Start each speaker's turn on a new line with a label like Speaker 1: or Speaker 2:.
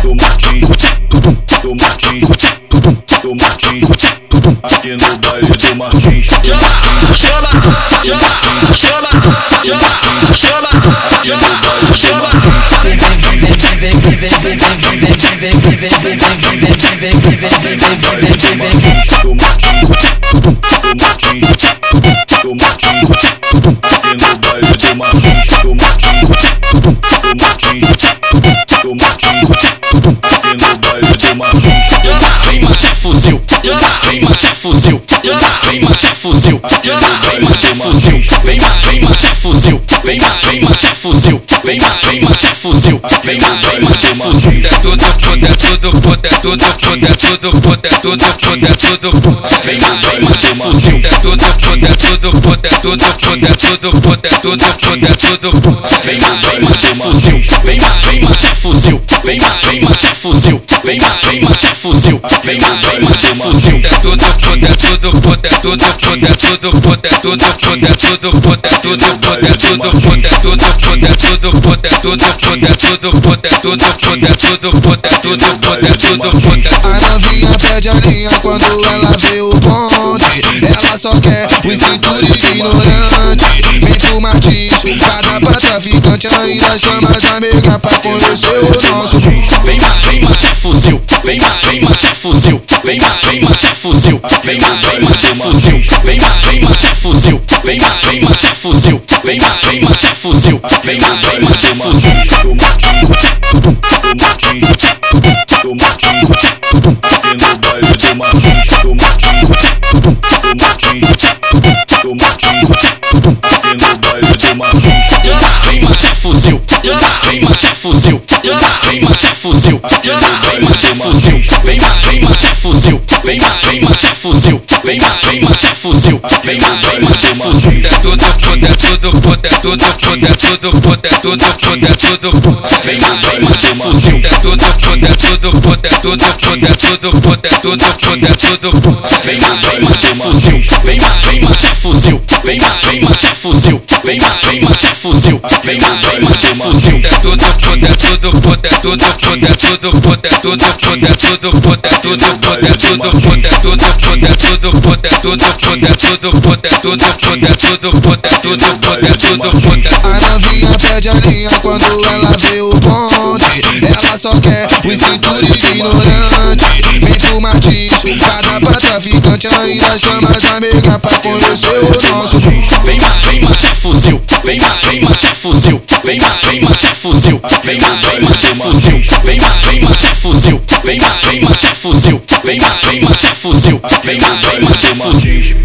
Speaker 1: do Martins, do Martins, do Martins, aqui no baile do Martins,
Speaker 2: do Martins, chama, chama, chama, chama, chama,
Speaker 3: aqui no baile do Martins,
Speaker 1: do Martins, do Martins, do Martins, aqui no baile do Martins, do Martins. Aqui no baile de Marrom.
Speaker 4: Eu na rima é fuzil, eu na rima fuzil, eu na vem matar fuzil, vem matar fuzil, vem matar fuzil, vem matar fuzil, vem matar fuzil, vem matar fuzil.
Speaker 5: Puta tudo, puta tudo, puta tudo, puta tudo, puta tudo,
Speaker 4: vem matar fuzil.
Speaker 5: Puta tudo, puta tudo, puta tudo, puta tudo, puta tudo, puta tudo,
Speaker 4: vem matar fuzil, vem matar fuzil, vem matar fuzil, vem matar fuzil, vem matar fuzil, vem matar fuzil.
Speaker 5: Puta tudo, puta tudo, puta tudo, poder tudo, poder tudo, poder tudo, poder tudo, poder tudo, poder tudo, poder tudo, poder tudo, poder tudo, poder tudo, poder tudo, poder tudo, poder tudo, poder
Speaker 6: A novinha perde a linha quando ela vê o bonde Ela só quer o cintura ignorante Vem pro Martins, paga pra traficante Ainda chama as amigas pra conhecer o nosso
Speaker 4: Vem Maria vem mais, de fuzil, vem mais, de fuzil, vem mais, de fuzil, vem mais, de fuzil, vem mais,
Speaker 1: de fuzil, vem mais, de fuzil, vem mais, de fuzil. Vem mais, é fuzil, vem matar é fuzil, vem matar é fuzil,
Speaker 4: vem matar é fuzil, vem matar é fuzil, vem matar é fuzil, vem matar é fuzil vem Maria fuzil, Maria fuzil, vem Maria fuzil, vem Maria fuzil.
Speaker 5: tudo, poder tudo, tudo, poder tudo, tudo, poder tudo,
Speaker 4: Vem Maria fuzil,
Speaker 5: tudo, poder tudo, poder tudo, poder tudo, poder tudo, poder tudo,
Speaker 4: vem Maria fuzil, vem Maria fuzil, vem Maria fuzil, vem Maria fuzil, vem Maria fuzil.
Speaker 5: tudo, poder tudo, poder tudo, poder tudo, poder tudo, poder tudo, poder tudo, poder tudo, poder tudo, poder tudo, poder tudo, poder tudo, poder tudo, poder tudo, poder tudo, poder tudo, poder
Speaker 6: A novinha perde a linha quando ela vê o bonde. Ela só quer o cintura ignorante Vem pro Martins, paga pra traficante Ainda chama as amigas pra conhecer o nosso
Speaker 4: Vem Maria fuzil, vem Maria fuzil, vem Maria fuzil, vem Maria fuzil, vem Maria fuzil, vem Maria fuzil, vem Maria fuzil, vem Maria fuzil.
Speaker 1: Martins.